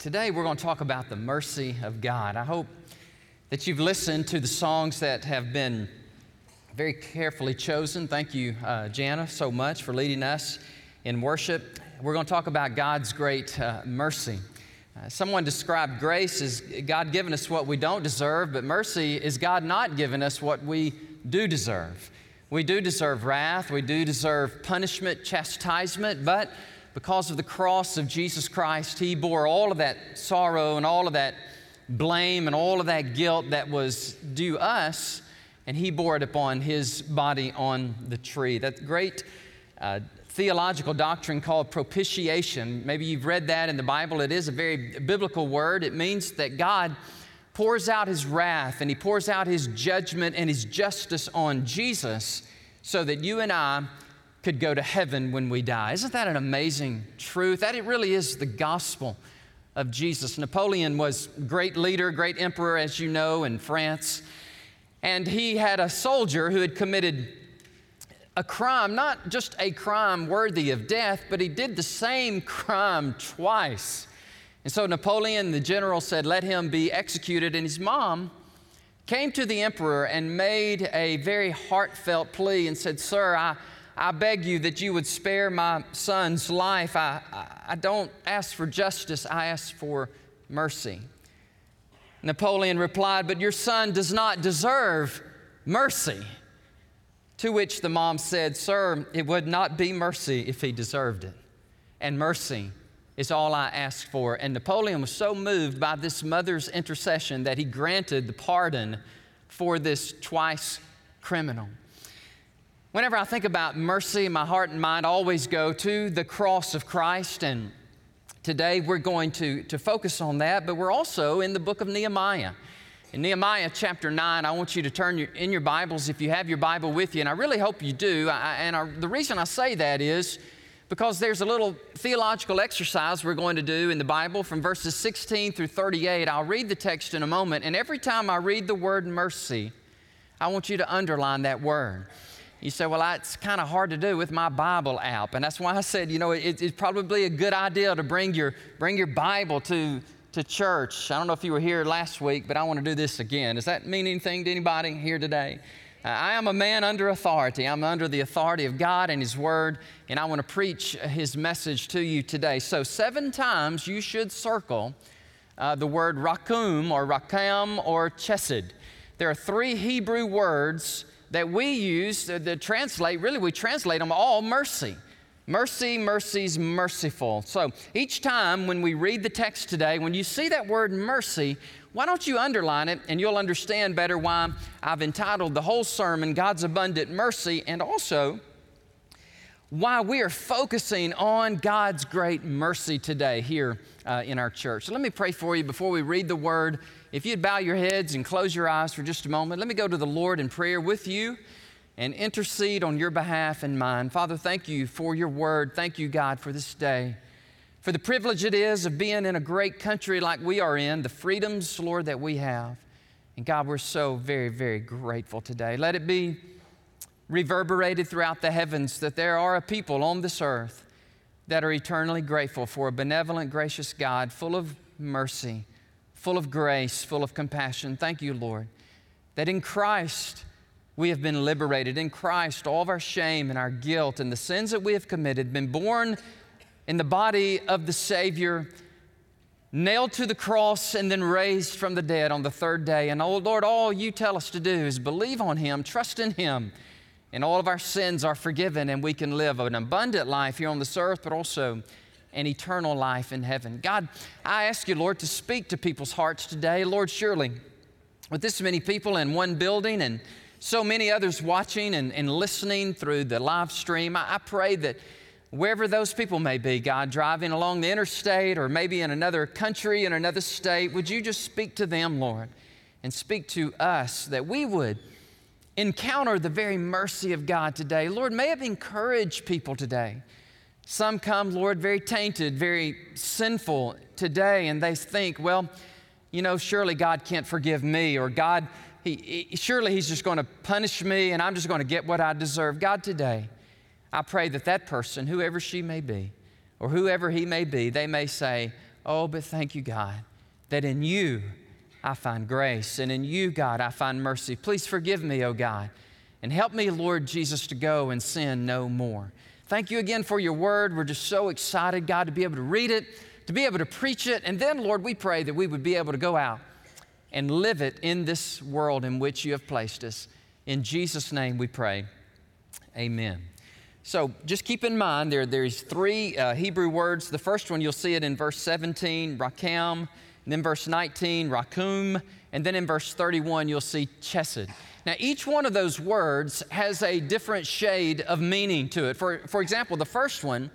Today we're going to talk about the mercy of God. I hope that you've listened to the songs that have been very carefully chosen. Thank you, uh, Jana, so much for leading us in worship. We're going to talk about God's great uh, mercy. Uh, someone described grace as God giving us what we don't deserve, but mercy is God not giving us what we do deserve. We do deserve wrath, we do deserve punishment, chastisement, but because of the cross of Jesus Christ, He bore all of that sorrow and all of that blame and all of that guilt that was due us, and He bore it upon His body on the tree. That great uh, theological doctrine called propitiation. Maybe you've read that in the Bible. It is a very biblical word. It means that God pours out His wrath and He pours out His judgment and His justice on Jesus so that you and I could go to heaven when we die. Isn't that an amazing truth? That it really is the gospel of Jesus. Napoleon was great leader, great emperor, as you know, in France. And he had a soldier who had committed a crime, not just a crime worthy of death, but he did the same crime twice. And so Napoleon, the general, said, Let him be executed. And his mom came to the emperor and made a very heartfelt plea and said, Sir, I, I beg you that you would spare my son's life. I, I, don't ask for justice, I ask for mercy. Napoleon replied, But your son does not deserve mercy. To which the mom said, Sir, it would not be mercy if he deserved it. And mercy is all I ask for. And Napoleon was so moved by this mother's intercession that he granted the pardon for this twice criminal. Whenever I think about mercy, my heart and mind always go to the cross of Christ. And today we're going to, to focus on that, but we're also in the book of Nehemiah. In Nehemiah chapter 9, I want you to turn your, in your Bibles if you have your Bible with you, and I really hope you do. I, and I, the reason I say that is because there's a little theological exercise we're going to do in the Bible from verses 16 through 38. I'll read the text in a moment, and every time I read the word mercy, I want you to underline that word. You say, well, it's kind of hard to do with my Bible app. And that's why I said, you know, it, it's probably a good idea to bring your, bring your Bible to, to church. I don't know if you were here last week, but I want to do this again. Does that mean anything to anybody here today? Uh, I am a man under authority. I'm under the authority of God and His Word, and I want to preach His message to you today. So, seven times you should circle uh, the word rakum or rakam or chesed. There are three Hebrew words that we use to translate, really, we translate them all mercy. Mercy, mercy's merciful. So each time when we read the text today, when you see that word mercy, why don't you underline it and you'll understand better why I've entitled the whole sermon God's Abundant Mercy and also why we are focusing on God's great mercy today here uh, in our church. So let me pray for you before we read the word if you'd bow your heads and close your eyes for just a moment, let me go to the Lord in prayer with you and intercede on your behalf and mine. Father, thank you for your word. Thank you, God, for this day, for the privilege it is of being in a great country like we are in, the freedoms, Lord, that we have. And God, we're so very, very grateful today. Let it be reverberated throughout the heavens that there are a people on this earth that are eternally grateful for a benevolent, gracious God full of mercy full of grace, full of compassion. Thank you, Lord, that in Christ we have been liberated. In Christ, all of our shame and our guilt and the sins that we have committed, been born in the body of the Savior, nailed to the cross, and then raised from the dead on the third day. And oh, Lord, all you tell us to do is believe on Him, trust in Him, and all of our sins are forgiven, and we can live an abundant life here on this earth, but also and eternal life in heaven. God, I ask you, Lord, to speak to people's hearts today. Lord, surely with this many people in one building and so many others watching and, and listening through the live stream, I, I pray that wherever those people may be, God, driving along the interstate or maybe in another country, in another state, would you just speak to them, Lord, and speak to us that we would encounter the very mercy of God today. Lord, may it encourage people today some come, Lord, very tainted, very sinful today, and they think, well, you know, surely God can't forgive me, or God, he, he, surely He's just going to punish me and I'm just going to get what I deserve. God, today, I pray that that person, whoever she may be, or whoever he may be, they may say, Oh, but thank you, God, that in you I find grace, and in you, God, I find mercy. Please forgive me, oh God, and help me, Lord Jesus, to go and sin no more. Thank you again for your word. We're just so excited, God, to be able to read it, to be able to preach it, and then, Lord, we pray that we would be able to go out and live it in this world in which you have placed us. In Jesus' name we pray. Amen. So just keep in mind there, there's three uh, Hebrew words. The first one you'll see it in verse 17, rakam, and then verse 19, rakum, and then in verse 31 you'll see chesed. Now each one of those words has a different shade of meaning to it. For, for example, the first one,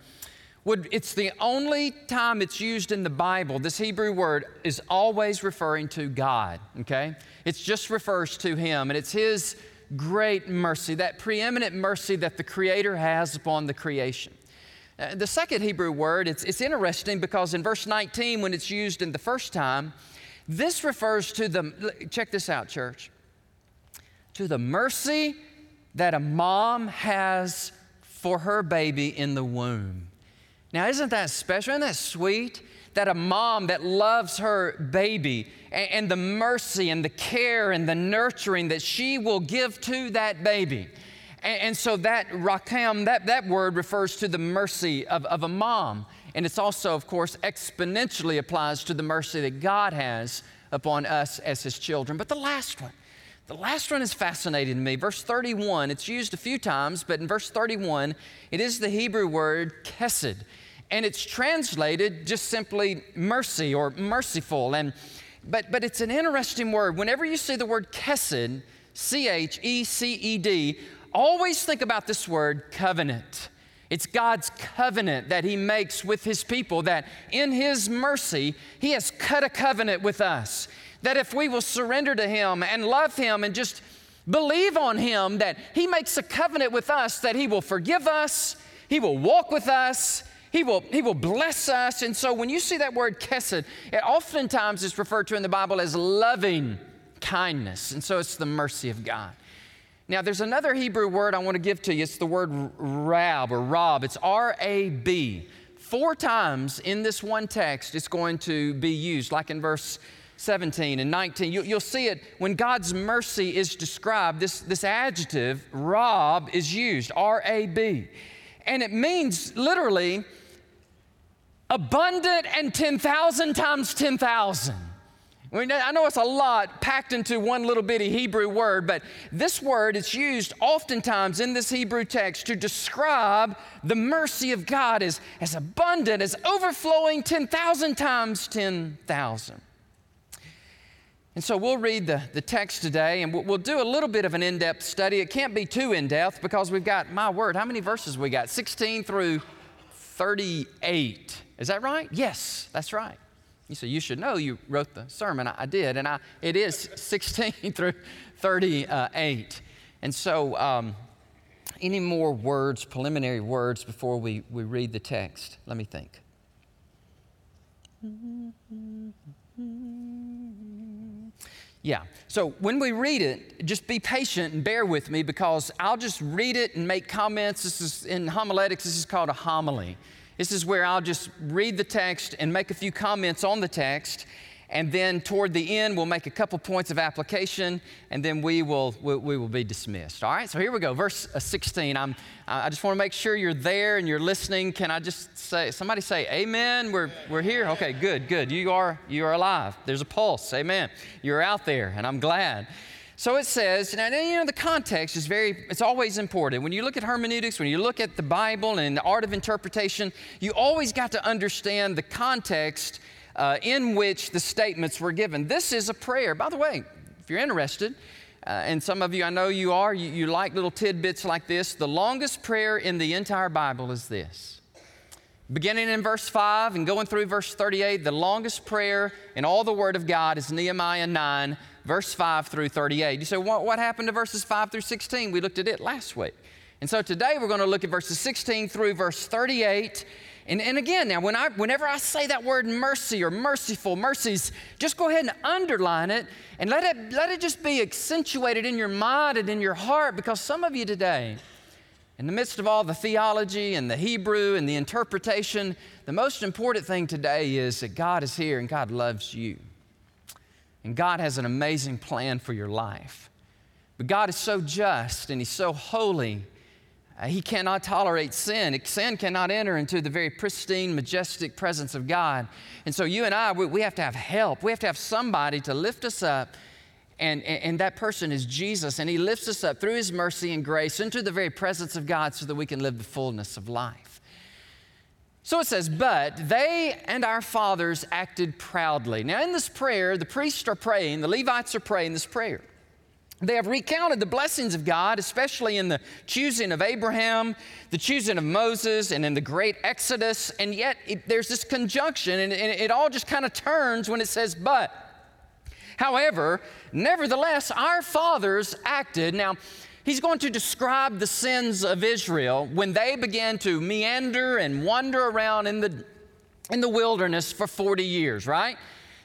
would, it's the only time it's used in the Bible. This Hebrew word is always referring to God, okay? It just refers to Him, and it's His great mercy, that preeminent mercy that the Creator has upon the creation. Uh, the second Hebrew word, it's, it's interesting because in verse 19, when it's used in the first time, this refers to the, check this out, church, to the mercy that a mom has for her baby in the womb. Now, isn't that special? Isn't that sweet? that a mom that loves her baby and, and the mercy and the care and the nurturing that she will give to that baby. And, and so that rakam, that, that word refers to the mercy of, of a mom. And it's also, of course, exponentially applies to the mercy that God has upon us as his children. But the last one, the last one is fascinating to me. Verse 31, it's used a few times, but in verse 31, it is the Hebrew word kesed and it's translated just simply mercy or merciful. And, but, but it's an interesting word. Whenever you see the word chesed, C H E C E D, always think about this word covenant. It's God's covenant that He makes with His people, that in His mercy, He has cut a covenant with us. That if we will surrender to Him and love Him and just believe on Him, that He makes a covenant with us, that He will forgive us, He will walk with us, he will, he will bless us. And so when you see that word kesed, it oftentimes is referred to in the Bible as loving kindness. And so it's the mercy of God. Now, there's another Hebrew word I want to give to you. It's the word rab or rob. It's R A B. Four times in this one text, it's going to be used, like in verse 17 and 19. You, will see it when God's mercy is described, this, this adjective, rob, is used, R A B. And it means literally abundant and 10,000 times 10,000. I know it's a lot packed into one little bitty Hebrew word, but this word is used oftentimes in this Hebrew text to describe the mercy of God as, as abundant, as overflowing 10,000 times 10,000. And so we'll read the, the text today and we'll, we'll do a little bit of an in depth study. It can't be too in depth because we've got, my word, how many verses we got? 16 through 38. Is that right? Yes, that's right. You say, you should know you wrote the sermon. I, I did, and I, it is 16 through 38. And so, um, any more words, preliminary words, before we, we read the text? Let me think. Yeah. So when we read it, just be patient and bear with me because I'll just read it and make comments. This is in homiletics, this is called a homily. This is where I'll just read the text and make a few comments on the text. And then toward the end, we'll make a couple points of application, and then we will, we, we will be dismissed. All right, so here we go. Verse uh, 16. I'm, I just want to make sure you're there and you're listening. Can I just say, somebody say, Amen? We're, we're here? Okay, good, good. You are, you are alive. There's a pulse. Amen. You're out there, and I'm glad. So it says, and you know, the context is very, it's always important. When you look at hermeneutics, when you look at the Bible and the art of interpretation, you always got to understand the context uh, in which the statements were given. This is a prayer. By the way, if you're interested, uh, and some of you, I know you are, you, you like little tidbits like this. The longest prayer in the entire Bible is this. Beginning in verse 5 and going through verse 38, the longest prayer in all the Word of God is Nehemiah 9 verse 5 through 38. You say, what, what happened to verses 5 through 16? We looked at it last week. And so today we're going to look at verses 16 through verse 38. And, and again, now, when I, whenever I say that word mercy or merciful, mercies, just go ahead and underline it and let it, let it just be accentuated in your mind and in your heart because some of you today, In the midst of all the theology and the Hebrew and the interpretation, the most important thing today is that God is here and God loves you. And God has an amazing plan for your life. But God is so just and He's so holy, uh, He cannot tolerate sin. Sin cannot enter into the very pristine, majestic presence of God. And so you and I, we, we have to have help. We have to have somebody to lift us up and, and, that person is Jesus. And he lifts us up through his mercy and grace into the very presence of God so that we can live the fullness of life. So it says, But they and our fathers acted proudly. Now, in this prayer, the priests are praying, the Levites are praying this prayer. They have recounted the blessings of God, especially in the choosing of Abraham, the choosing of Moses, and in the great Exodus. And yet, it, there's this conjunction, and, and it all just kind of turns when it says, But. However, nevertheless, our fathers acted. Now, he's going to describe the sins of Israel when they began to meander and wander around in the, in the wilderness for 40 years, right?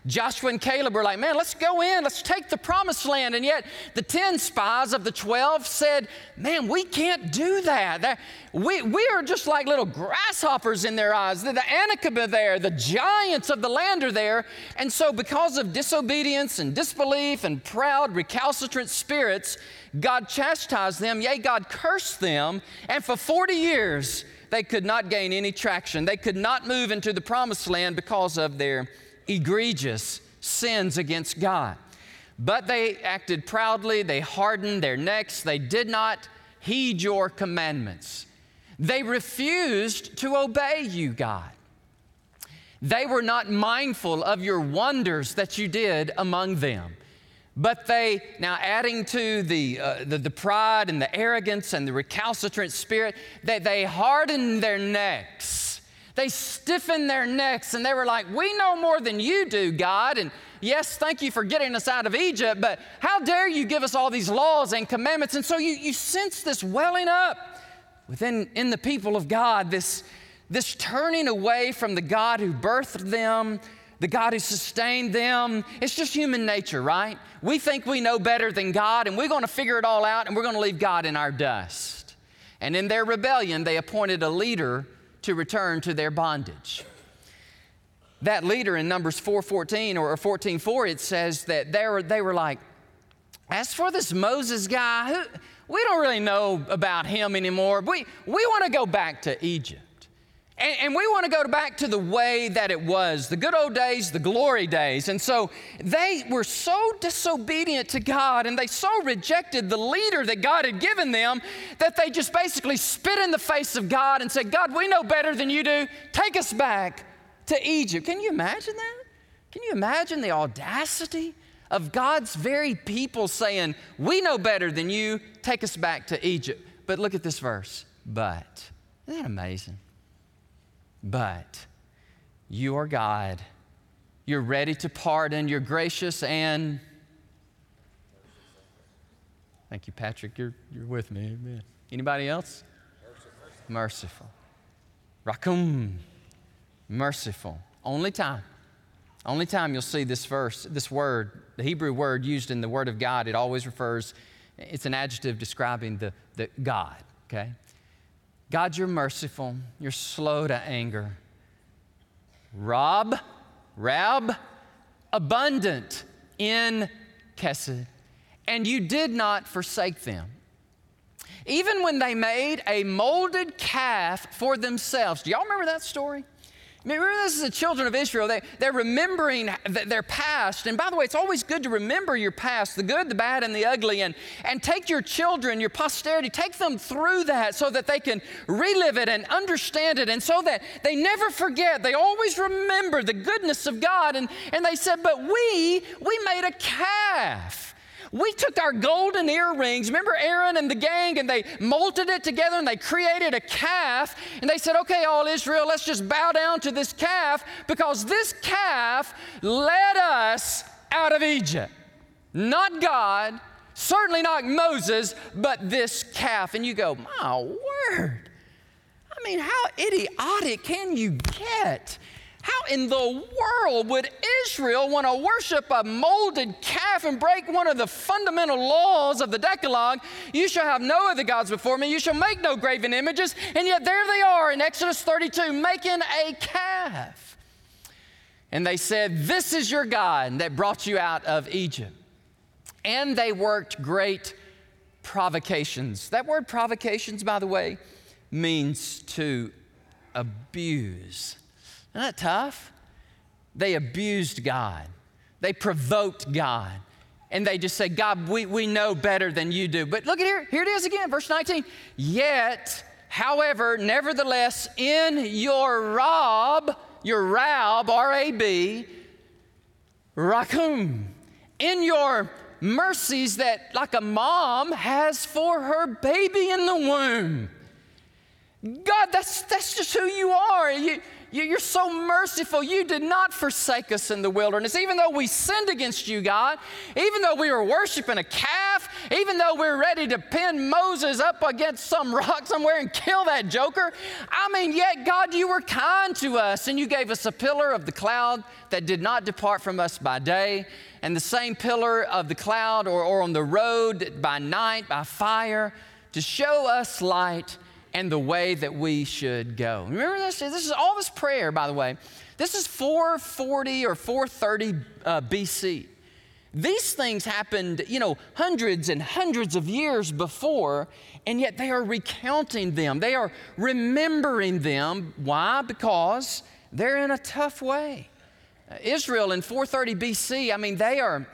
Joshua and Caleb were like, man, let's go in, let's take the promised land. And yet the 10 spies of the 12 said, man, we can't do that. we, we are just like little grasshoppers in their eyes. The, the Anakim there, the giants of the land are there. And so, because of disobedience and disbelief and proud, recalcitrant spirits, God chastised them, yea, God cursed them. And for 40 years, they could not gain any traction. They could not move into the promised land because of their egregious sins against God. But they acted proudly, they hardened their necks, they did not heed your commandments. They refused to obey you, God. They were not mindful of your wonders that you did among them. But they, now adding to the, uh, the, the, pride and the arrogance and the recalcitrant spirit, that they hardened their necks they stiffened their necks and they were like, We know more than you do, God. And yes, thank you for getting us out of Egypt, but how dare you give us all these laws and commandments? And so you, you sense this welling up within in the people of God, this, this turning away from the God who birthed them, the God who sustained them. It's just human nature, right? We think we know better than God, and we're going to figure it all out, and we're going to leave God in our dust. And in their rebellion, they appointed a leader to return to their bondage. That leader in Numbers 4:14 or 14:4, it says that they were, they were like, as for this Moses guy, who, we don't really know about him anymore. We, we want to go back to Egypt. And, and we want to go back to the way that it was, the good old days, the glory days. And so they were so disobedient to God and they so rejected the leader that God had given them that they just basically spit in the face of God and said, God, we know better than you do. Take us back to Egypt. Can you imagine that? Can you imagine the audacity of God's very people saying, We know better than you, take us back to Egypt? But look at this verse. But, isn't that amazing? But you are God. You're ready to pardon. You're gracious and. Thank you, Patrick. You're, you're with me. Amen. Anybody else? Merciful. Rakum. Merciful. Only time. Only time you'll see this verse, this word, the Hebrew word used in the Word of God, it always refers, it's an adjective describing the, the God, okay? God, you're merciful, you're slow to anger. Rob, Rab, abundant in Kesed, and you did not forsake them. Even when they made a molded calf for themselves. Do y'all remember that story? Remember, this is the children of Israel. They, they're remembering their past. And by the way, it's always good to remember your past, the good, the bad, and the ugly, and, and take your children, your posterity, take them through that so that they can relive it and understand it, and so that they never forget. They always remember the goodness of God. And, and they said, But we, we made a calf. We took our golden earrings, remember Aaron and the gang, and they molded it together and they created a calf. And they said, okay, all Israel, let's just bow down to this calf because this calf led us out of Egypt. Not God, certainly not Moses, but this calf. And you go, my word. I mean, how idiotic can you get? How in the world would Israel want to worship a molded calf and break one of the fundamental laws of the Decalogue? You shall have no other gods before me, you shall make no graven images, and yet there they are in Exodus 32 making a calf. And they said, This is your God that brought you out of Egypt. And they worked great provocations. That word provocations, by the way, means to abuse. Isn't that tough? They abused God, they provoked God. And they just say, God, we, we know better than you do. But look at here, here it is again, verse 19. Yet, however, nevertheless, in your rob, your Rab, R A B, Rakum, in your mercies that, like a mom has for her baby in the womb. God, that's, that's just who you are. You, you, are so merciful. You did not forsake us in the wilderness. Even though we sinned against you, God, even though we were worshiping a calf, even though we were ready to pin Moses up against some rock somewhere and kill that joker, I mean, yet, God, you were kind to us and you gave us a pillar of the cloud that did not depart from us by day, and the same pillar of the cloud or, or on the road by night, by fire, to show us light and the way that we should go. Remember this? This is all this prayer, by the way. This is 440 or 430 uh, BC. These things happened, you know, hundreds and hundreds of years before, and yet they are recounting them. They are remembering them. Why? Because they're in a tough way. Israel in 430 BC, I mean, they are,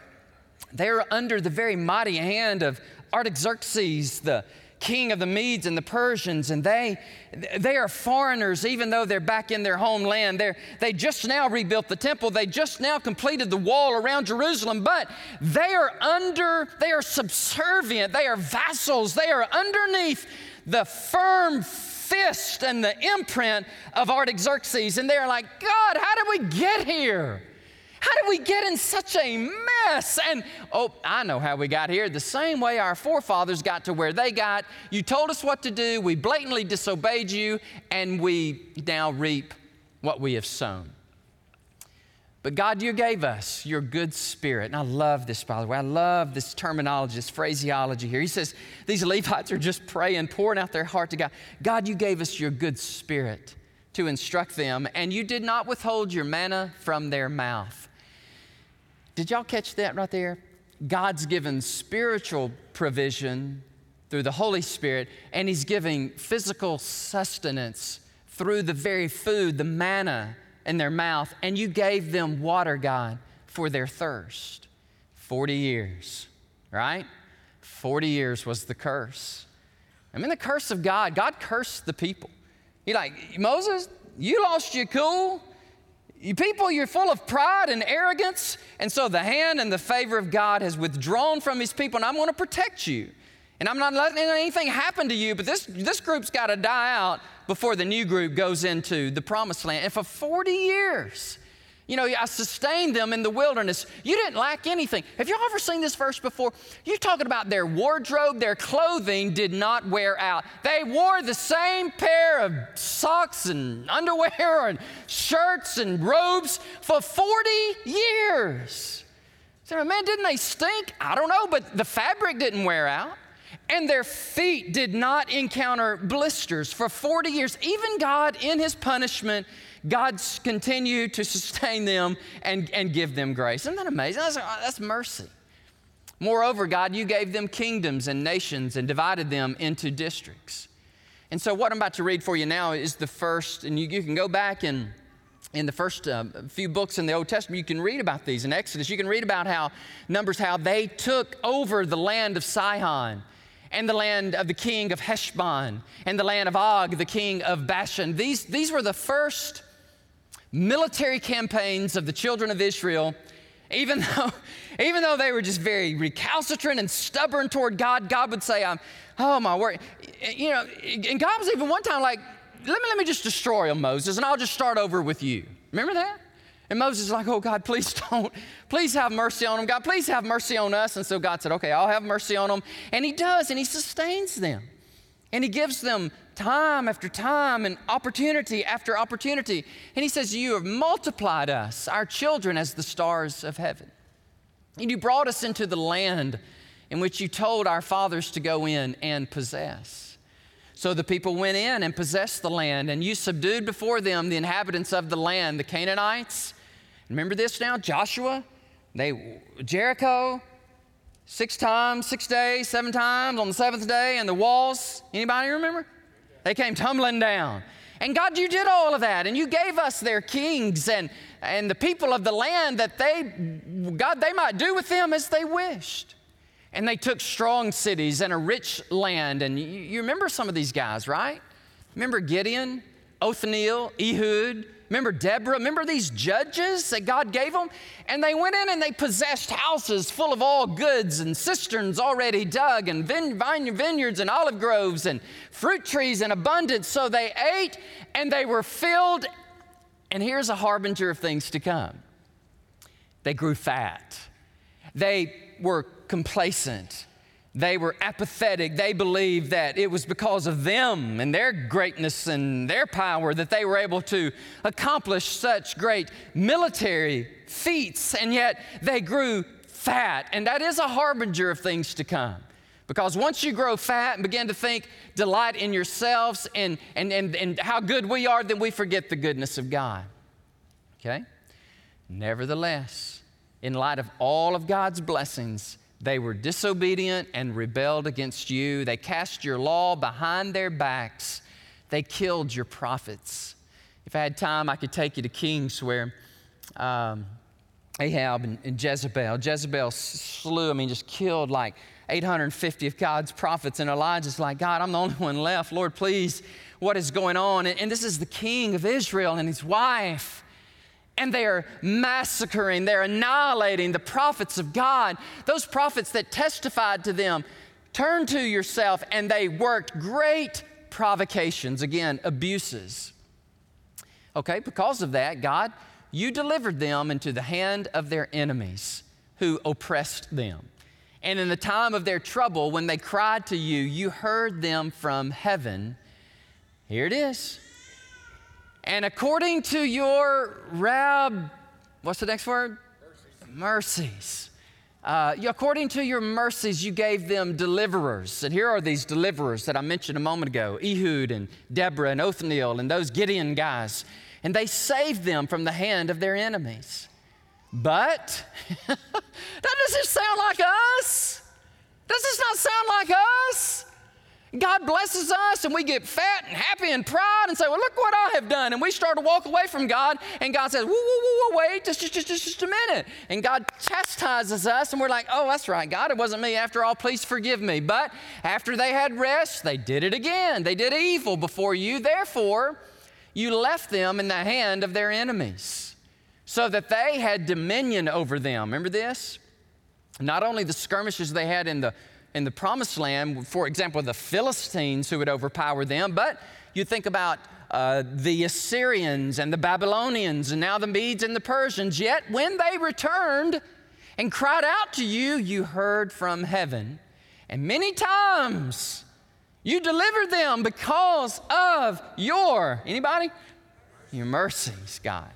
they are under the very mighty hand of Artaxerxes, the king of the Medes and the Persians, and they, they are foreigners, even though they're back in their homeland. They're, they just now rebuilt the temple, they just now completed the wall around Jerusalem, but they are under, they are subservient, they are vassals, they are underneath the firm fist and the imprint of Artaxerxes, and they're like, God, how did we get here? How did we get in such a mess? And oh, I know how we got here. The same way our forefathers got to where they got. You told us what to do, we blatantly disobeyed you, and we now reap what we have sown. But God, you gave us your good spirit. And I love this, by the way. I love this terminology, this phraseology here. He says, These Levites are just praying, pouring out their heart to God. God, you gave us your good spirit to instruct them, and you did not withhold your manna from their mouth. Did y'all catch that right there? God's given spiritual provision through the Holy Spirit, and He's giving physical sustenance through the very food, the manna in their mouth, and you gave them water, God, for their thirst. 40 years, right? 40 years was the curse. I mean, the curse of God, God cursed the people. You're like, Moses, you lost your cool. You people, you're full of pride and arrogance. And so the hand and the favor of God has withdrawn from his people, and I'm going to protect you. And I'm not letting anything happen to you, but this, this group's got to die out before the new group goes into the promised land. And for 40 years, you know, I sustained them in the wilderness. You didn't lack anything. Have you ever seen this verse before? You're talking about their wardrobe, their clothing did not wear out. They wore the same pair of socks and underwear and shirts and robes for 40 years. So, man, didn't they stink? I don't know, but the fabric didn't wear out. And their feet did not encounter blisters for 40 years. Even God, in his punishment, God's continued to sustain them and, and give them grace. Isn't that amazing? That's, that's mercy. Moreover, God, you gave them kingdoms and nations and divided them into districts. And so, what I'm about to read for you now is the first, and you, you can go back and in the first uh, few books in the Old Testament, you can read about these. In Exodus, you can read about how, Numbers, how they took over the land of Sihon and the land of the king of Heshbon and the land of Og, the king of Bashan. These, these were the first military campaigns of the children of Israel, even though, even though they were just very recalcitrant and stubborn toward God, God would say, um, Oh my word. You know, and God was even one time like, let me, let me just destroy them, Moses, and I'll just start over with you. Remember that? And Moses is like, oh God, please don't, please have mercy on them. God, please have mercy on us. And so God said, okay, I'll have mercy on them. And he does, and he sustains them. And he gives them time after time and opportunity after opportunity. And he says, You have multiplied us, our children, as the stars of heaven. And you brought us into the land in which you told our fathers to go in and possess. So the people went in and possessed the land, and you subdued before them the inhabitants of the land, the Canaanites. Remember this now? Joshua, they Jericho, six times, six days, seven times on the seventh day, and the walls. Anybody remember? They came tumbling down. And God, you did all of that, and you gave us their kings and, and the people of the land that they, God, they might do with them as they wished. And they took strong cities and a rich land. And you, you remember some of these guys, right? Remember Gideon, Othniel, Ehud, Remember Deborah? Remember these judges that God gave them? And they went in and they possessed houses full of all goods and cisterns already dug and vine, vineyards and olive groves and fruit trees in abundance. So they ate and they were filled. And here's a harbinger of things to come they grew fat, they were complacent. They were apathetic. They believed that it was because of them and their greatness and their power that they were able to accomplish such great military feats, and yet they grew fat. And that is a harbinger of things to come. Because once you grow fat and begin to think, delight in yourselves and, and, and, and how good we are, then we forget the goodness of God. Okay? Nevertheless, in light of all of God's blessings, they were disobedient and rebelled against you. They cast your law behind their backs. They killed your prophets. If I had time, I could take you to Kings where um, Ahab and, and Jezebel, Jezebel slew, I mean, just killed like 850 of God's prophets. And Elijah's like, God, I'm the only one left. Lord, please, what is going on? And, and this is the king of Israel and his wife and they are massacring, they're annihilating the prophets of God, those prophets that testified to them. Turn to yourself, and they worked great provocations, again, abuses. Okay, because of that, God, you delivered them into the hand of their enemies who oppressed them. And in the time of their trouble, when they cried to you, you heard them from heaven. Here it is and according to your rab, what's the next word? Mercies. mercies. Uh, according to your mercies, you gave them deliverers. And here are these deliverers that I mentioned a moment ago Ehud and Deborah and Othniel and those Gideon guys. And they saved them from the hand of their enemies. But, that doesn't sound like us. Does this not sound like us? God blesses us and we get fat and happy and proud and say, Well, look what I have done. And we start to walk away from God, and God says, Whoa, whoa, whoa, wait, just, just, just, just a minute. And God chastises us, and we're like, Oh, that's right, God, it wasn't me after all, please forgive me. But after they had rest, they did it again. They did evil before you. Therefore, you left them in the hand of their enemies so that they had dominion over them. Remember this? Not only the skirmishes they had in the in the promised land, for example, the Philistines who would overpower them, but you think about uh, the Assyrians and the Babylonians and now the Medes and the Persians. Yet when they returned and cried out to you, you heard from heaven. And many times you delivered them because of your, anybody? Your mercies, God.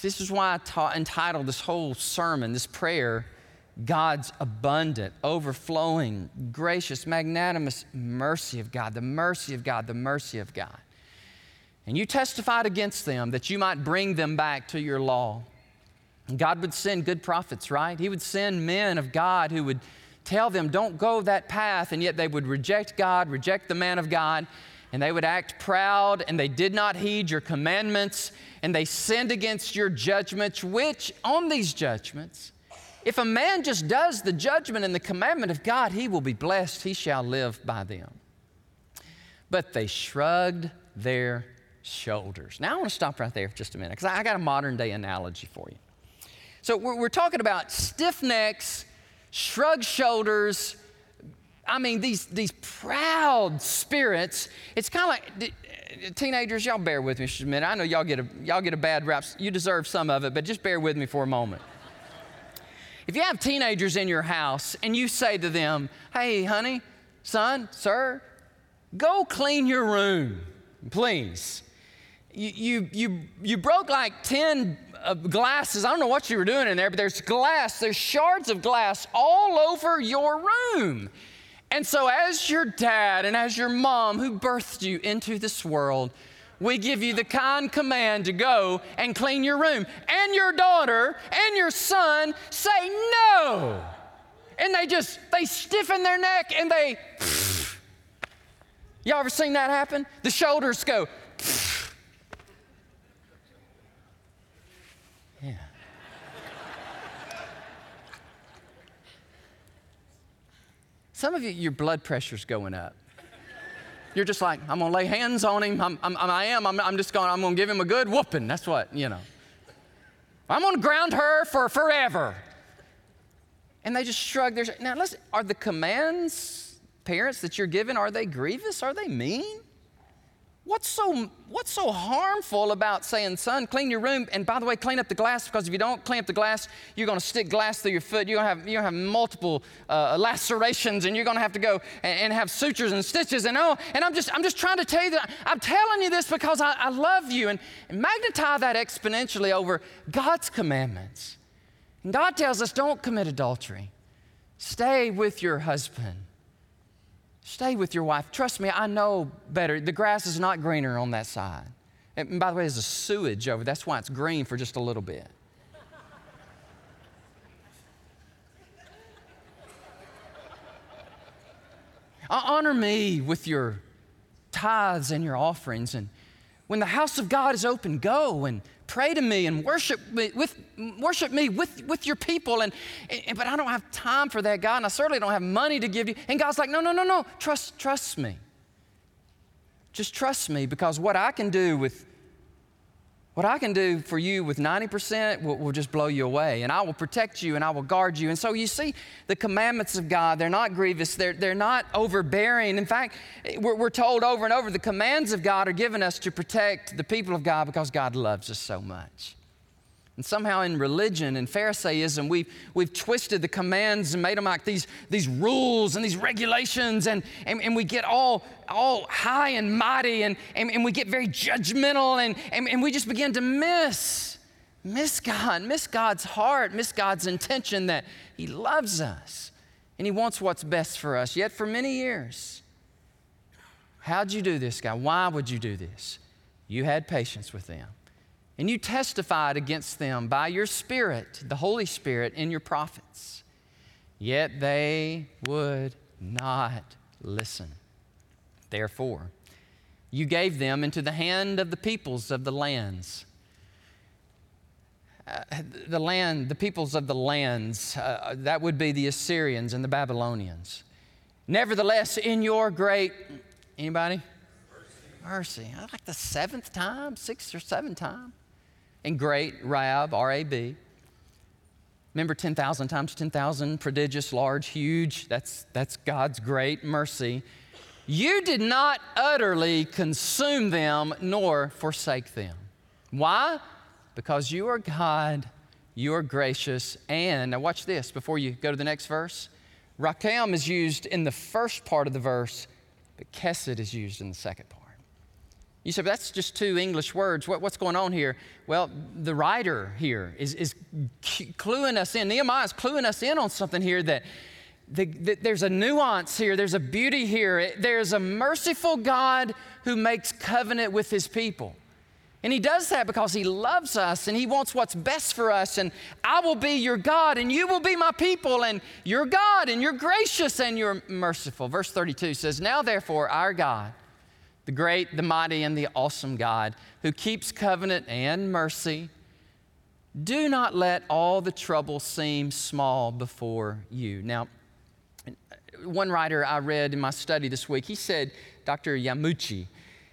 This is why I taught, entitled this whole sermon, this prayer, God's abundant, overflowing, gracious, magnanimous mercy of God, the mercy of God, the mercy of God. And you testified against them that you might bring them back to your law. God would send good prophets, right? He would send men of God who would tell them, don't go that path, and yet they would reject God, reject the man of God, and they would act proud, and they did not heed your commandments, and they sinned against your judgments, which on these judgments, if a man just does the judgment and the commandment of God, he will be blessed, he shall live by them. But they shrugged their shoulders. Now I want to stop right there for just a minute because I got a modern day analogy for you. So we're, we're talking about stiff necks, shrugged shoulders. I mean, these, these proud spirits. It's kind of like teenagers, y'all bear with me just a minute. I know y'all get a, y'all get a bad rap. You deserve some of it, but just bear with me for a moment. If you have teenagers in your house and you say to them, hey, honey, son, sir, go clean your room, please. You, you, you, you broke like 10 uh, glasses. I don't know what you were doing in there, but there's glass, there's shards of glass all over your room. And so, as your dad and as your mom who birthed you into this world, we give you the kind command to go and clean your room. And your daughter and your son say no. And they just, they stiffen their neck and they, y'all ever seen that happen? The shoulders go, yeah. Some of you, your blood pressure's going up. You're just like, I'm gonna lay hands on him. I'm, I'm, I am. I'm, I'm just going, I'm gonna give him a good whooping. That's what, you know. I'm gonna ground her for forever. And they just shrug their Now, listen, are the commands, parents, that you're given, are they grievous? Are they mean? What's so, what's so harmful about saying, son, clean your room? And by the way, clean up the glass because if you don't clean up the glass, you're going to stick glass through your foot. You're going to have, you're going to have multiple uh, lacerations and you're going to have to go and, and, have sutures and stitches. And oh, and I'm just, I'm just trying to tell you that I'm telling you this because I, I love you. And, and magnify that exponentially over God's commandments. And God tells us don't commit adultery, stay with your husband. Stay with your wife. Trust me, I know better. The grass is not greener on that side. And by the way, there's a sewage over. That's why it's green for just a little bit. Uh, honor me with your tithes and your offerings. And when the house of God is open, go and pray to me and worship me with, worship me with, with your people. And, and, but I don't have time for that, God, and I certainly don't have money to give you. And God's like, no, no, no, no. Trust, trust me. Just trust me because what I can do with what I can do for you with 90% will, will, just blow you away. And I will protect you and I will guard you. And so you see, the commandments of God, they're not grievous, they're, they're not overbearing. In fact, we're, we're told over and over the commands of God are given us to protect the people of God because God loves us so much. And somehow in religion and Pharisaism, we've, we've twisted the commands and made them like these, these rules and these regulations, and, and, and we get all, all high and mighty, and, and, and we get very judgmental, and, and, and we just begin to miss, miss God, miss God's heart, miss God's intention that He loves us and He wants what's best for us. Yet for many years, how'd you do this, God? Why would you do this? You had patience with them. And you testified against them by your Spirit, the Holy Spirit, in your prophets. Yet they would not listen. Therefore, you gave them into the hand of the peoples of the lands. Uh, the land, the peoples of the lands, uh, that would be the Assyrians and the Babylonians. Nevertheless, in your great, anybody? Mercy. Mercy. Like the seventh time, sixth or seventh time and great, Rab, R A B. Remember 10,000 times 10,000, prodigious, large, huge. That's, that's God's great mercy. You did not utterly consume them nor forsake them. Why? Because you are God, you are gracious, and now watch this before you go to the next verse. Rakem is used in the first part of the verse, but Kesed is used in the second part. You say, but that's just two English words. What, what's going on here? Well, the writer here is, is cluing us in. Nehemiah is cluing us in on something here that, the, there's a nuance here, there's a beauty here. There's a merciful God who makes covenant with his people. And he does that because he loves us and he wants what's best for us. And I will be your God and you will be my people. And you're God and you're gracious and you're merciful. Verse 32 says, Now therefore, our God, the great, the mighty, and the awesome God who keeps covenant and mercy. Do not let all the trouble seem small before you. Now, one writer I read in my study this week, he said, Dr. Yamauchi,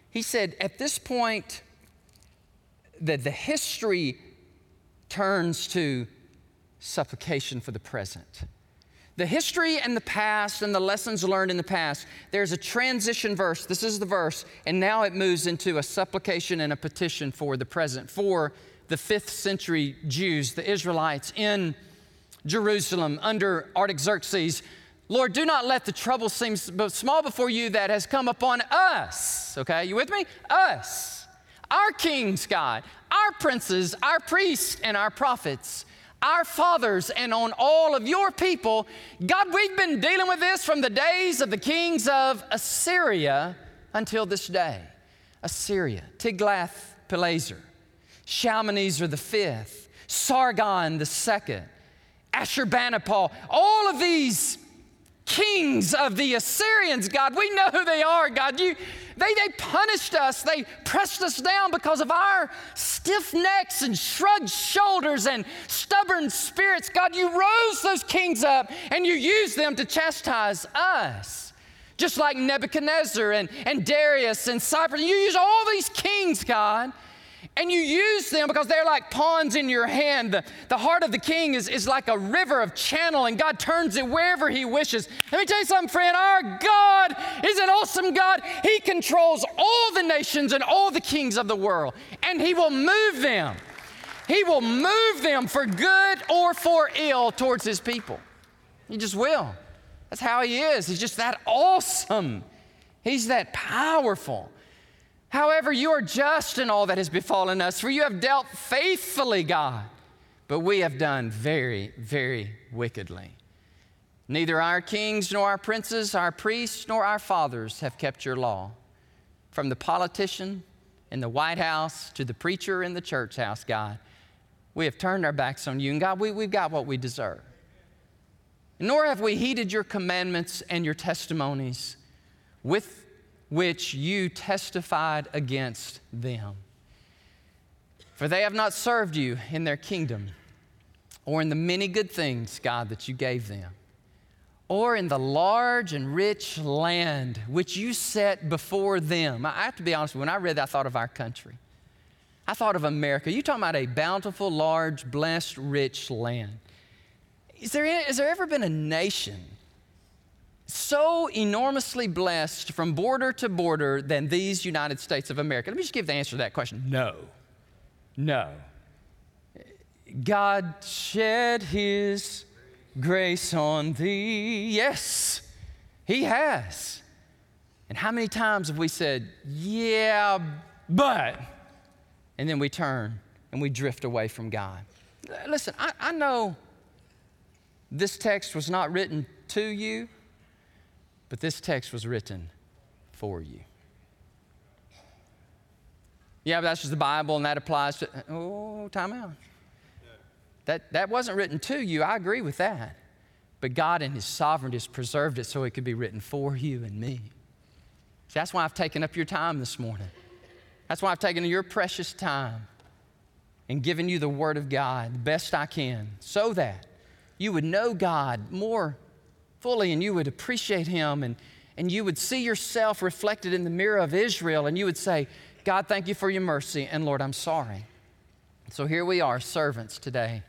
he said, at this point, that the history turns to supplication for the present the history and the past and the lessons learned in the past, there's a transition verse. This is the verse, and now it moves into a supplication and a petition for the present, for the fifth century Jews, the Israelites in Jerusalem under Artaxerxes, Lord, do not let the trouble seem small before you that has come upon us. Okay, you with me? Us. Our kings, God, our princes, our priests, and our prophets, our fathers, and on all of your people. God, we've been dealing with this from the days of the kings of Assyria until this day. Assyria, Tiglath-Pileser, Shalmaneser the fifth, Sargon the second, Ashurbanipal, all of these kings of the Assyrians, God. We know who they are, God. You, they, they punished us, they pressed us down because of our stiff necks and shrugged shoulders and stubborn spirits. God, you rose those kings up and you used them to chastise us. Just like Nebuchadnezzar and, and Darius and Cyrus. You use all these kings, God and you use them because they're like pawns in your hand. The, the heart of the king is, is like a river of channel, and God turns it wherever He wishes. Let me tell you something, friend. Our God is an awesome God. He controls all the nations and all the kings of the world, and He will move them. He will move them for good or for ill towards His people. He just will. That's how He is. He's just that awesome. He's that powerful. However, you are just in all that has befallen us, for you have dealt faithfully, God, but we have done very, very wickedly. Neither our kings, nor our princes, our priests, nor our fathers have kept your law. From the politician in the White House to the preacher in the church house, God, we have turned our backs on you. And God, we, we've got what we deserve. Nor have we heeded your commandments and your testimonies with which you testified against them. For they have not served you in their kingdom, or in the many good things, God, that you gave them, or in the large and rich land which you set before them. I have to be honest, when I read that, I thought of our country. I thought of America. You're talking about a bountiful, large, blessed, rich land. Is there, has there ever been a nation so enormously blessed from border to border than these United States of America? Let me just give the answer to that question no. No. God shed his grace on thee. Yes, he has. And how many times have we said, yeah, but, and then we turn and we drift away from God? Listen, I, I know this text was not written to you. But this text was written for you. Yeah, but that's just the Bible and that applies to, oh, time out. That, that wasn't written to you. I agree with that. But God in His sovereignty has preserved it so it could be written for you and me. See, that's why I've taken up your time this morning. That's why I've taken your precious time and given you the Word of God the best I can so that you would know God more fully and you would appreciate Him and, and you would see yourself reflected in the mirror of Israel and you would say, God, thank you for your mercy, and Lord, I'm sorry. So here we are, servants today.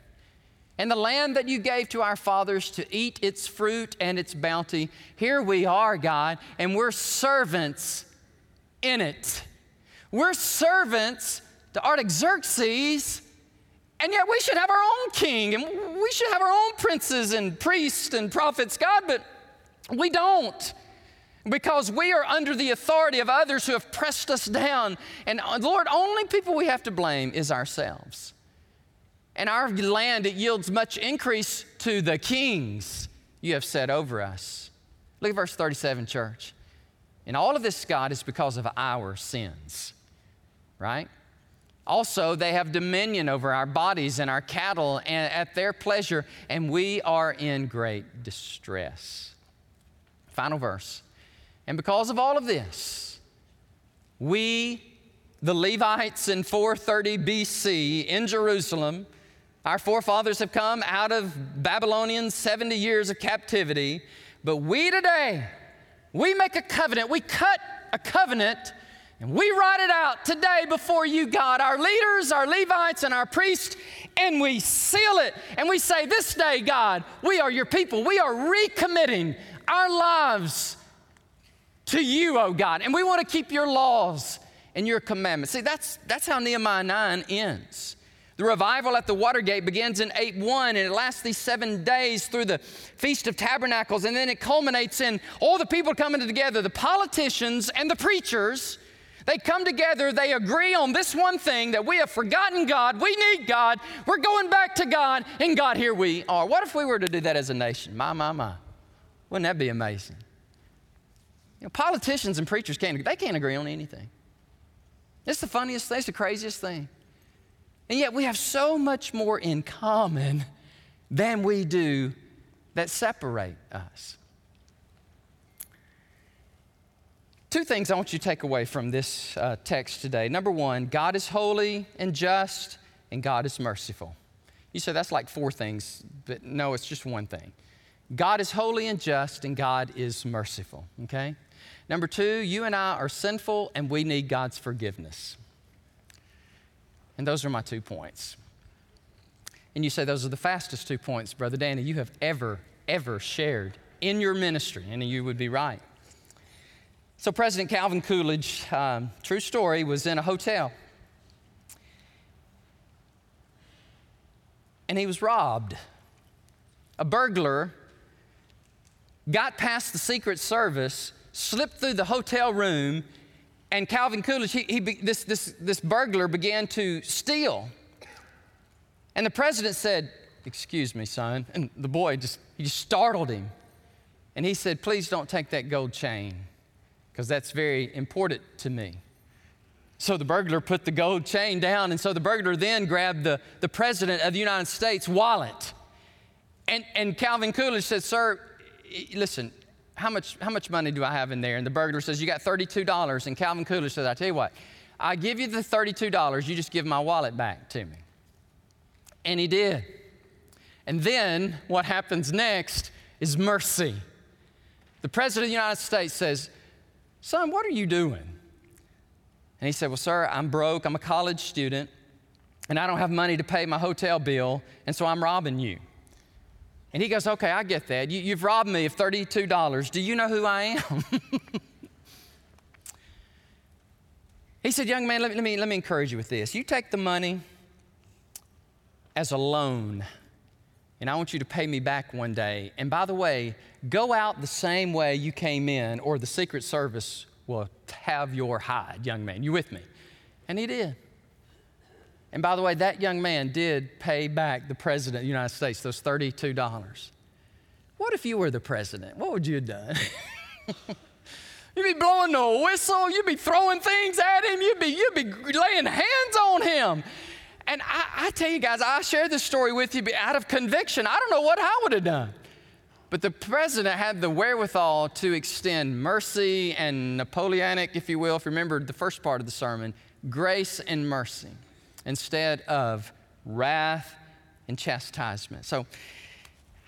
And the land that you gave to our fathers to eat its fruit and its bounty, here we are, God, and we're servants in it. We're servants to Artaxerxes and yet we should have our own king and we should have our own princes and priests and prophets, God, but we don't because we are under the authority of others who have pressed us down. And uh, Lord, only people we have to blame is ourselves. And our land, it yields much increase to the kings you have set over us. Look at verse 37, church. And all of this, God, is because of our sins, right? Also, they have dominion over our bodies and our cattle and at their pleasure, and we are in great distress. Final verse. And because of all of this, we, the Levites in 430 BC in Jerusalem, our forefathers have come out of Babylonian 70 years of captivity, but we today, we make a covenant, we cut a covenant and we write it out today before you, God, our leaders, our Levites, and our priests, and we seal it. And we say, This day, God, we are your people. We are recommitting our lives to you, oh God. And we want to keep your laws and your commandments. See, that's, that's how Nehemiah 9 ends. The revival at the Watergate begins in 8 1 and it lasts these seven days through the Feast of Tabernacles. And then it culminates in all the people coming together the politicians and the preachers. They come together, they agree on this one thing that we have forgotten God, we need God, we're going back to God, and God, here we are. What if we were to do that as a nation? My, my, my. Wouldn't that be amazing? You know, politicians and preachers can't, they can't agree on anything. It's the funniest thing, it's the craziest thing. And yet we have so much more in common than we do that separate us. Two things I want you to take away from this uh, text today. Number one, God is holy and just, and God is merciful. You say that's like four things, but no, it's just one thing. God is holy and just, and God is merciful, okay? Number two, you and I are sinful, and we need God's forgiveness. And those are my two points. And you say those are the fastest two points, Brother Danny, you have ever, ever shared in your ministry. And you would be right. So, President Calvin Coolidge, um, true story, was in a hotel. And he was robbed. A burglar got past the Secret Service, slipped through the hotel room, and Calvin Coolidge, he, he, this, this, this burglar began to steal. And the president said, Excuse me, son. And the boy just, he just startled him. And he said, Please don't take that gold chain, because that's very important to me. So the burglar put the gold chain down, and so the burglar then grabbed the, the president of the United States' wallet. And, and Calvin Coolidge said, Sir, listen, how much, how much money do I have in there? And the burglar says, You got $32. And Calvin Coolidge says, I tell you what, I give you the $32, you just give my wallet back to me. And he did. And then what happens next is mercy. The President of the United States says, Son, what are you doing? And he said, Well, sir, I'm broke. I'm a college student, and I don't have money to pay my hotel bill, and so I'm robbing you. And he goes, Okay, I get that. You, have robbed me of $32. Do you know who I am? he said, Young man, let me, let, me, let me encourage you with this. You take the money as a loan, and I want you to pay me back one day. And by the way, go out the same way you came in, or the Secret Service will have your hide, young man. You with me? And he did. And by the way, that young man did pay back the president of the United States those $32. What if you were the president? What would you have done? You'd be blowing the whistle. You'd be throwing things at him. You'd be, you'd be laying hands on him. And I, I tell you guys, I share this story with you out of conviction. I don't know what I would have done. But the president had the wherewithal to extend mercy and Napoleonic, if you will, if you remember the first part of the sermon, grace and mercy instead of wrath and chastisement. So,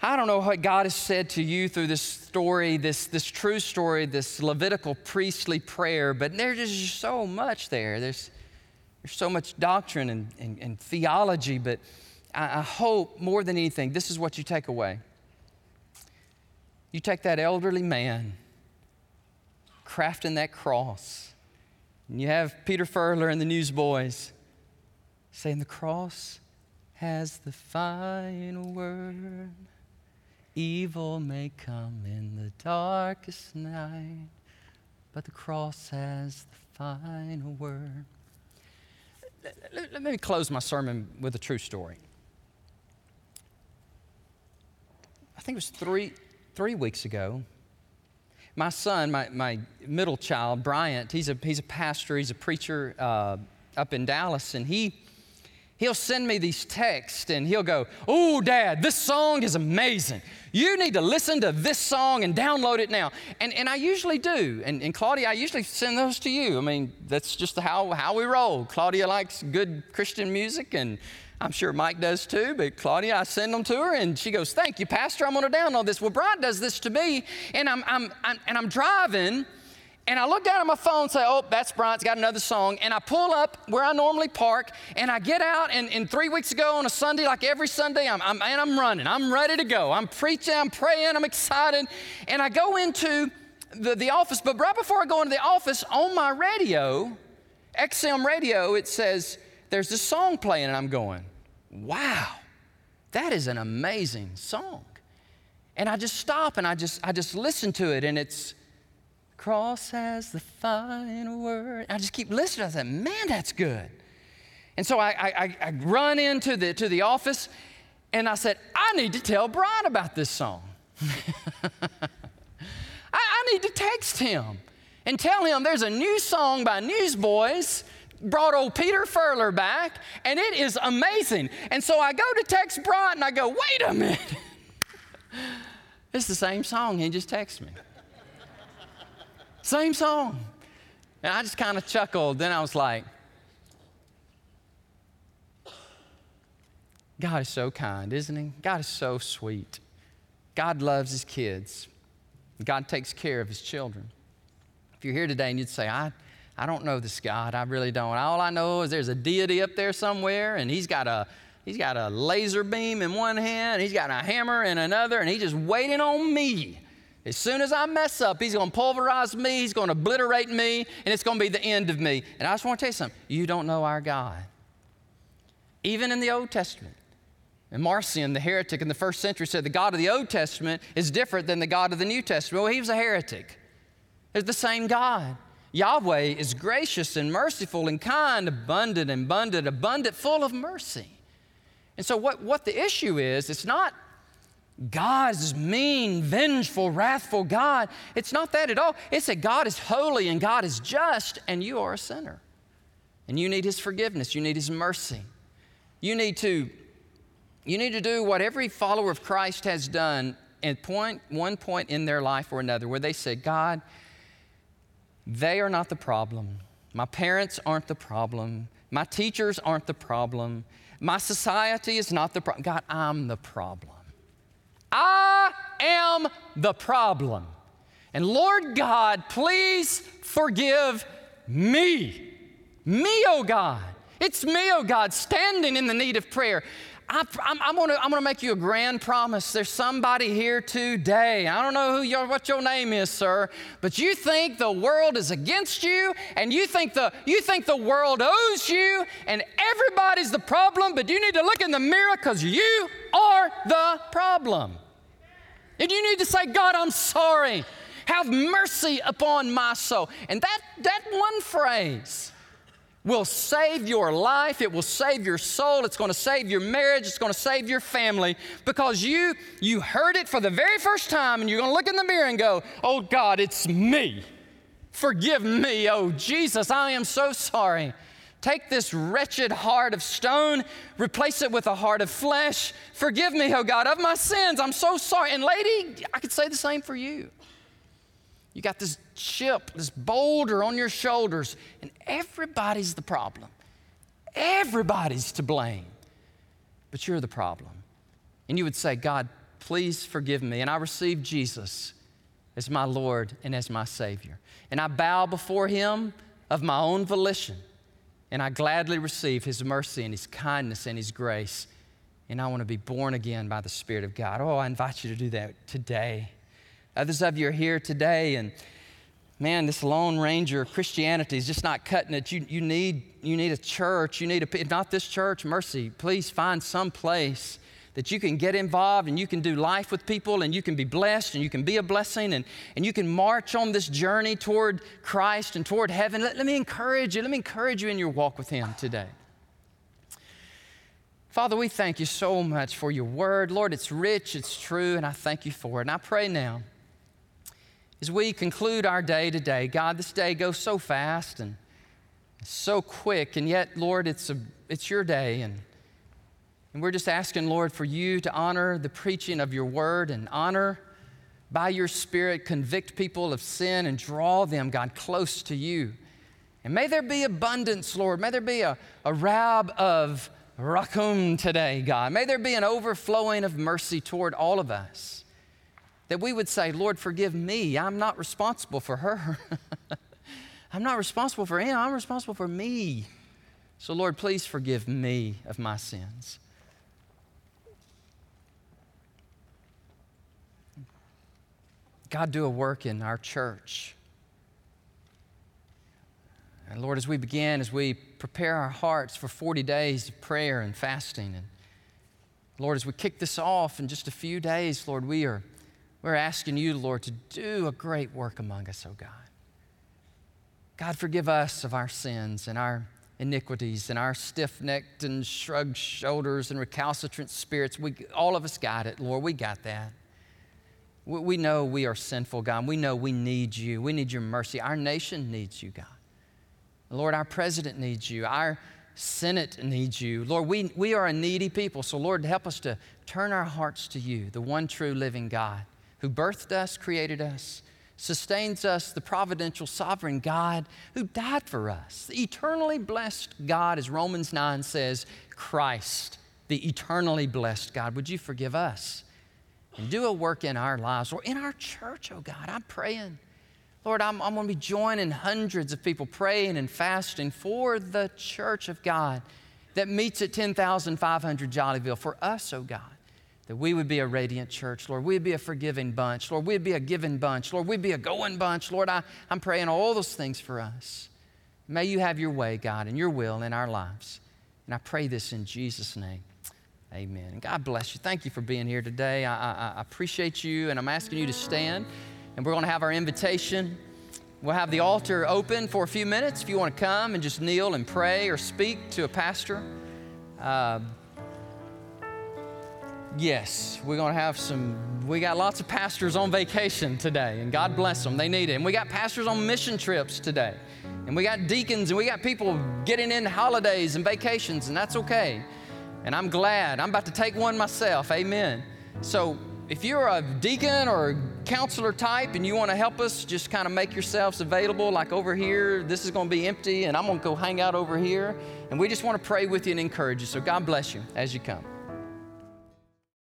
I don't know what God has said to you through this story, this, this true story, this Levitical priestly prayer, but there's just so much there. There's, there's so much doctrine and, and, and theology, but I, I hope more than anything, this is what you take away. You take that elderly man crafting that cross, and you have Peter Furler and the Newsboys saying the cross has the final word. Evil may come in the darkest night, but the cross has the final word. Let, let me close my sermon with a true story. I think it was three, three weeks ago. My son, my, my middle child, Bryant, he's a, he's a pastor, he's a preacher uh, up in Dallas, and he he'll send me these texts and he'll go, Oh, Dad, this song is amazing. You need to listen to this song and download it now. And, and I usually do. And, and Claudia, I usually send those to you. I mean, that's just how, how we roll. Claudia likes good Christian music, and I'm sure Mike does too. But Claudia, I send them to her, and she goes, Thank you, Pastor. I'm going to download this. Well, Brian does this to me, and I'm, I'm, I'm and I'm driving and I look down at my phone and say, oh, that's Bryant's got another song. And I pull up where I normally park and I get out. And, and three weeks ago on a Sunday, like every Sunday, I'm, I'm, and I'm running. I'm ready to go. I'm preaching, I'm praying, I'm excited. And I go into the, the office. But right before I go into the office, on my radio, XM radio, it says, there's this song playing. And I'm going, wow, that is an amazing song. And I just stop and I just, I just listen to it, and it's, cross has the final word. I just keep listening. I said, man, that's good. And so I, I, I run into the, to the office and I said, I need to tell Brian about this song. I, I need to text him and tell him there's a new song by Newsboys brought old Peter Furler back, and it is amazing. And so I go to text Brian and I go, wait a minute. it's the same song. He just texted me. Same song. And I just kind of chuckled. Then I was like, God is so kind, isn't He? God is so sweet. God loves His kids. God takes care of His children. If you're here today and you'd say, I, I don't know this God, I really don't. All I know is there's a deity up there somewhere and He's got a He's got a laser beam in one hand, he's got a hammer in another, and he's just waiting on me. As soon as I mess up, he's going to pulverize me, he's going to obliterate me, and it's going to be the end of me. And I just want to tell you something you don't know our God. Even in the Old Testament, and Marcion, the heretic in the first century, said the God of the Old Testament is different than the God of the New Testament. Well, he was a heretic. It's the same God. Yahweh is gracious and merciful and kind, abundant and abundant, abundant, full of mercy. And so, what, what the issue is, it's not God's mean, vengeful, wrathful God. It's not that at all. It's that God is holy and God is just, and you are a sinner. And you need His forgiveness, you need His mercy. You need to you need to do what every follower of Christ has done at point, one point in their life or another where they say, God, they are not the problem. My parents aren't the problem. My teachers aren't the problem. My society is not the problem. God, I'm the problem. I am the problem. And Lord God, please forgive me. Me, oh God. It's me, oh God, standing in the need of prayer. I, I'm, I'm, gonna, I'm gonna make you a grand promise. There's somebody here today. I don't know who your, what your name is, sir, but you think the world is against you, and you think the you think the world owes you, and everybody's the problem. But you need to look in the mirror because you are the problem. And you need to say, God, I'm sorry. Have mercy upon my soul. And that that one phrase will save your life, it will save your soul, it's going to save your marriage, it's going to save your family because you you heard it for the very first time and you're going to look in the mirror and go, "Oh God, it's me. Forgive me, oh Jesus, I am so sorry." Take this wretched heart of stone, replace it with a heart of flesh. Forgive me, oh God, of my sins. I'm so sorry. And lady, I could say the same for you. You got this chip, this boulder on your shoulders, and everybody's the problem. Everybody's to blame. But you're the problem. And you would say, God, please forgive me. And I receive Jesus as my Lord and as my Savior. And I bow before Him of my own volition. And I gladly receive His mercy and His kindness and His grace. And I want to be born again by the Spirit of God. Oh, I invite you to do that today. Others of you are here today, and man, this Lone Ranger Christianity is just not cutting it. You, you, need, you need a church. You need a, not this church, mercy. Please find some place that you can get involved and you can do life with people and you can be blessed and you can be a blessing and, and you can march on this journey toward Christ and toward heaven. Let, let me encourage you. Let me encourage you in your walk with Him today. Father, we thank you so much for your word. Lord, it's rich, it's true, and I thank you for it. And I pray now as we conclude our day today, God, this day goes so fast and so quick, and yet, Lord, it's, a, it's your day. And, and we're just asking, Lord, for you to honor the preaching of your word and honor by your Spirit, convict people of sin and draw them, God, close to you. And may there be abundance, Lord. May there be a, a rab of rakum today, God. May there be an overflowing of mercy toward all of us that we would say, Lord, forgive me. I'm not responsible for her. I'm not responsible for him. I'm responsible for me. So, Lord, please forgive me of my sins. God, do a work in our church. And Lord, as we begin, as we prepare our hearts for 40 days of prayer and fasting and Lord, as we kick this off in just a few days, Lord, we are we're asking you, Lord, to do a great work among us, oh God. God, forgive us of our sins and our iniquities and our stiff necked and shrugged shoulders and recalcitrant spirits. We, all of us got it, Lord. We got that. We, we know we are sinful, God. We know we need you. We need your mercy. Our nation needs you, God. Lord, our president needs you. Our Senate needs you. Lord, we, we are a needy people. So, Lord, help us to turn our hearts to you, the one true living God who birthed us, created us, sustains us, the providential, sovereign God who died for us, the eternally blessed God, as Romans 9 says, Christ, the eternally blessed God. Would you forgive us and do a work in our lives or in our church, oh God? I'm praying. Lord, I'm, I'm going to be joining hundreds of people praying and fasting for the church of God that meets at 10,500 Jollyville, for us, oh God that we would be a radiant church, Lord. We'd be a forgiving bunch, Lord. We'd be a giving bunch, Lord. We'd be a going bunch, Lord. I, I'm praying all those things for us. May you have your way, God, and your will in our lives. And I pray this in Jesus' name. Amen. And God bless you. Thank you for being here today. I, I, I appreciate you, and I'm asking you to stand. And we're going to have our invitation. We'll have the altar open for a few minutes if you want to come and just kneel and pray or speak to a pastor. Uh, Yes, we're going to have some. We got lots of pastors on vacation today, and God bless them. They need it. And we got pastors on mission trips today. And we got deacons, and we got people getting in holidays and vacations, and that's okay. And I'm glad. I'm about to take one myself. Amen. So if you're a deacon or a counselor type and you want to help us, just kind of make yourselves available. Like over here, this is going to be empty, and I'm going to go hang out over here. And we just want to pray with you and encourage you. So God bless you as you come.